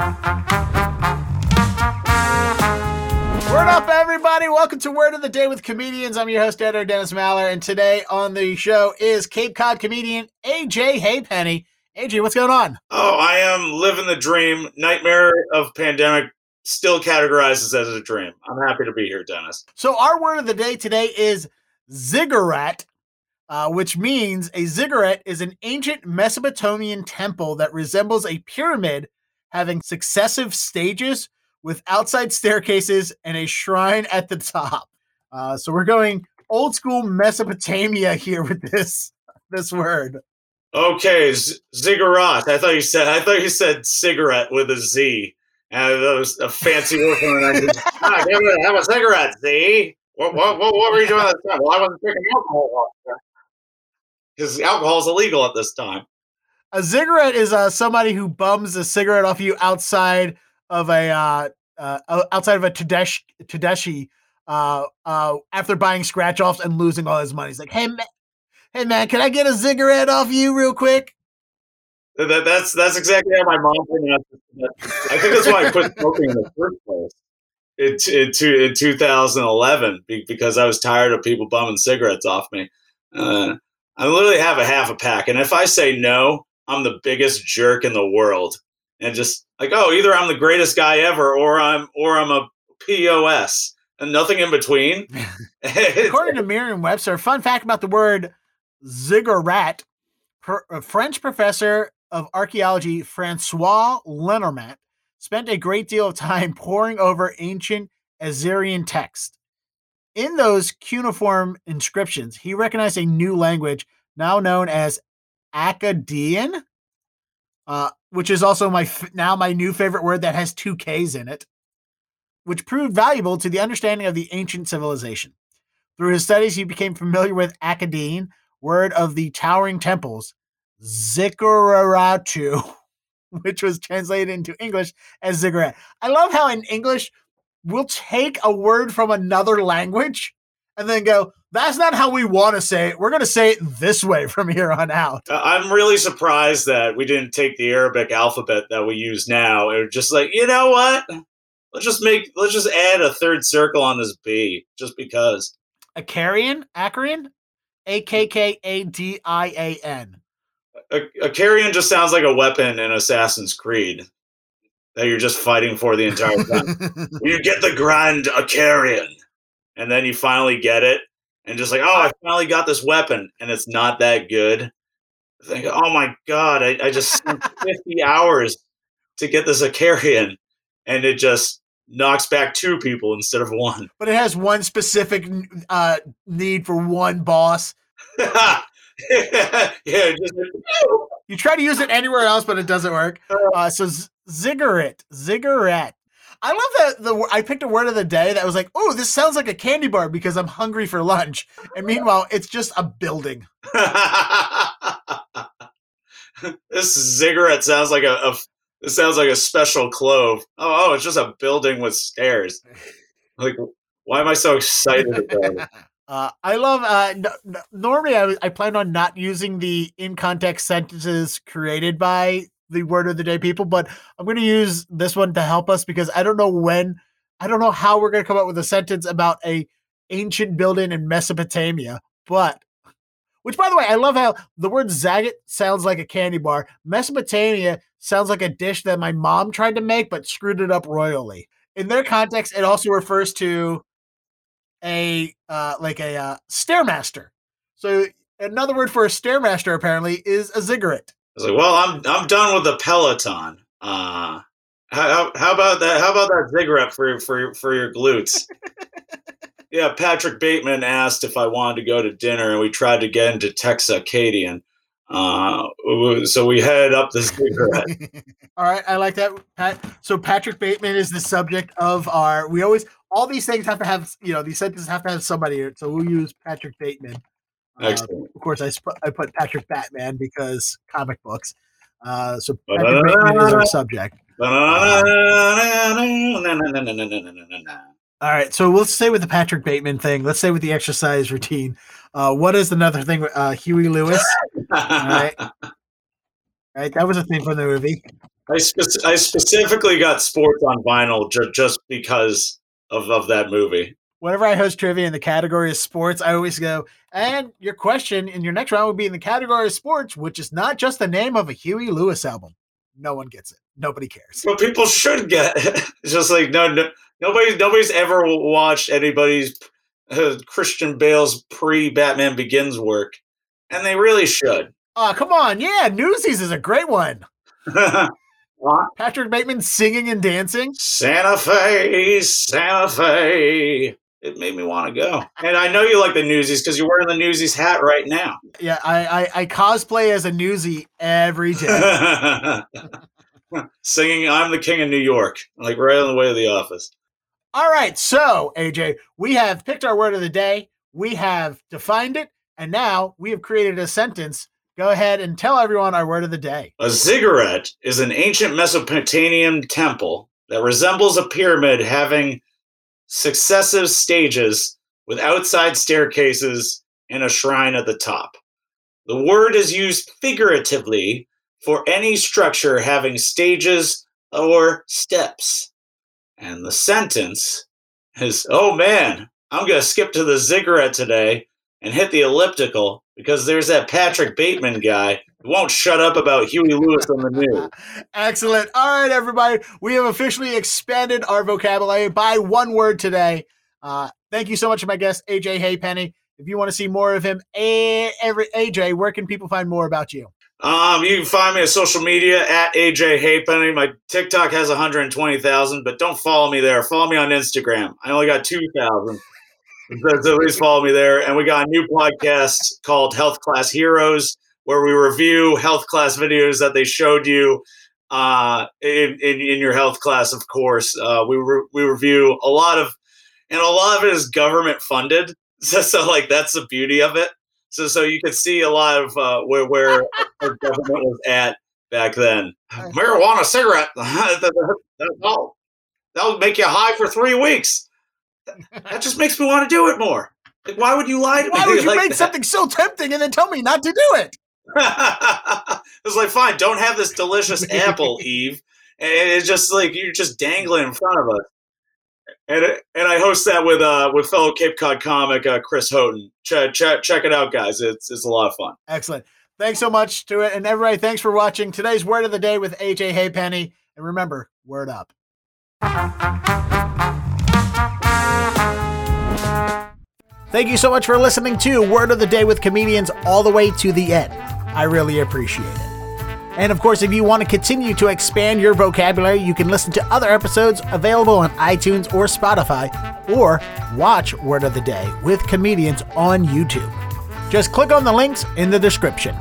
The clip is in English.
Word up, everybody. Welcome to Word of the Day with Comedians. I'm your host, editor Dennis Maller, and today on the show is Cape Cod comedian AJ Hapenny. AJ, what's going on? Oh, I am living the dream. Nightmare of pandemic still categorizes as a dream. I'm happy to be here, Dennis. So, our word of the day today is ziggurat, uh, which means a ziggurat is an ancient Mesopotamian temple that resembles a pyramid having successive stages with outside staircases and a shrine at the top. Uh, so we're going old school Mesopotamia here with this this word. Okay, z- ziggurat. I thought you said I thought you said cigarette with a Z. And that was a fancy word. I just, ah, give it- have a cigarette, Z. What, what, what, what were you doing at the time? Well, I wasn't drinking alcohol. Because alcohol is illegal at this time. A ziggurat is uh, somebody who bums a cigarette off you outside of a uh, uh, outside of a Tadesh Tadeshi uh, uh, after buying scratch offs and losing all his money. He's like, hey man, hey man, can I get a cigarette off you real quick? That, that- that's that's exactly how my mom pronounced it. I think that's why I quit smoking in the first place. In, in, in 2011, because I was tired of people bumming cigarettes off me. Uh, I literally have a half a pack, and if I say no, I'm the biggest jerk in the world. And just like, oh, either I'm the greatest guy ever, or I'm or I'm a pos, and nothing in between. According to Merriam-Webster, fun fact about the word ziggurat, per, a French professor of archaeology Francois Lenormant spent a great deal of time poring over ancient Assyrian texts. In those cuneiform inscriptions, he recognized a new language now known as Akkadian, uh, which is also my f- now my new favorite word that has two K's in it, which proved valuable to the understanding of the ancient civilization. Through his studies, he became familiar with Akkadian, word of the towering temples, Zikkuraratu, which was translated into English as ziggurat. I love how in English we'll take a word from another language and then go, that's not how we want to say it. We're going to say it this way from here on out. Uh, I'm really surprised that we didn't take the Arabic alphabet that we use now. It was just like, you know what? Let's just make let's just add a third circle on this B, just because. Akarian, Akarian, A K K A D I A N. A, a carrion just sounds like a weapon in Assassin's Creed that you're just fighting for the entire time. you get the grand Acarian, and then you finally get it, and just like, oh, I finally got this weapon, and it's not that good. I Think, oh my god, I, I just spent 50 hours to get this Acarian, and it just knocks back two people instead of one. but it has one specific uh, need for one boss. yeah, just You try to use it anywhere else, but it doesn't work. Uh, so z- ziggurat, ziggurat. I love that the I picked a word of the day that was like, oh, this sounds like a candy bar because I'm hungry for lunch. And meanwhile, it's just a building. this ziggurat sounds like a, a it sounds like a special clove. Oh, oh, it's just a building with stairs. Like, why am I so excited about it? Uh, I love. Uh, n- n- normally, I, I plan on not using the in context sentences created by the word of the day people, but I'm going to use this one to help us because I don't know when, I don't know how we're going to come up with a sentence about a ancient building in Mesopotamia. But, which by the way, I love how the word zagat sounds like a candy bar. Mesopotamia sounds like a dish that my mom tried to make but screwed it up royally. In their context, it also refers to a uh, like a uh, stairmaster. So another word for a stairmaster apparently is a ziggurat. Was like, well, I'm I'm done with the Peloton. Uh, how, how about that? How about that ziggurat for for for your glutes? yeah, Patrick Bateman asked if I wanted to go to dinner, and we tried to get into Texacadian. Uh, so we headed up the ziggurat. All right, I like that. Pat. So Patrick Bateman is the subject of our. We always all these things have to have you know these sentences have to have somebody. So we'll use Patrick Bateman. Uh, of course, I sp- I put Patrick Batman because comic books. Uh, so Patrick Bateman is our subject. All right, so we'll stay with the Patrick Bateman thing. Let's stay with the exercise routine. Uh, what is another thing? Uh, Huey Lewis. All right, all right, that was a thing from the movie. I, spe- I specifically got sports on vinyl ju- just because of, of that movie. Whenever I host trivia in the category of sports, I always go, and your question in your next round would be in the category of sports, which is not just the name of a Huey Lewis album. No one gets it. Nobody cares. But people should get it. It's just like no, no nobody nobody's ever watched anybody's uh, Christian Bale's pre Batman Begins work, and they really should. Oh, come on. Yeah, Newsies is a great one. What? Patrick Bateman singing and dancing. Santa Fe, Santa Fe. It made me want to go. And I know you like the Newsies because you're wearing the Newsies hat right now. Yeah, I, I, I cosplay as a newsie every day. Singing I'm the King of New York, like right on the way to the office. All right, so AJ, we have picked our word of the day, we have defined it, and now we have created a sentence. Go ahead and tell everyone our word of the day. A ziggurat is an ancient Mesopotamian temple that resembles a pyramid having successive stages with outside staircases and a shrine at the top. The word is used figuratively for any structure having stages or steps. And the sentence is Oh man, I'm going to skip to the ziggurat today and hit the elliptical because there's that Patrick Bateman guy who won't shut up about Huey Lewis on the news. Excellent. All right, everybody. We have officially expanded our vocabulary by one word today. Uh, thank you so much to my guest, AJ Hapenny. If you want to see more of him, every AJ, where can people find more about you? Um, you can find me on social media at AJ Hapenny. My TikTok has 120,000, but don't follow me there. Follow me on Instagram. I only got 2,000. So so please follow me there. And we got a new podcast called Health Class Heroes, where we review health class videos that they showed you uh, in, in, in your health class, of course. Uh, we, re- we review a lot of, and a lot of it is government funded. So, so like, that's the beauty of it. So, so you can see a lot of uh, where where our government was at back then. Marijuana, cigarette, that'll, that'll make you high for three weeks. That just makes me want to do it more. Like, why would you lie to Why me? Why would you like make that? something so tempting and then tell me not to do it? it's like, fine, don't have this delicious apple, Eve. And it's just like you're just dangling in front of us. And and I host that with uh with fellow Cape Cod comic uh, Chris Houghton. Check check check it out, guys. It's it's a lot of fun. Excellent. Thanks so much to it. And everybody, thanks for watching today's word of the day with AJ Hapenny. And remember, word up. Thank you so much for listening to Word of the Day with Comedians all the way to the end. I really appreciate it. And of course, if you want to continue to expand your vocabulary, you can listen to other episodes available on iTunes or Spotify, or watch Word of the Day with Comedians on YouTube. Just click on the links in the description.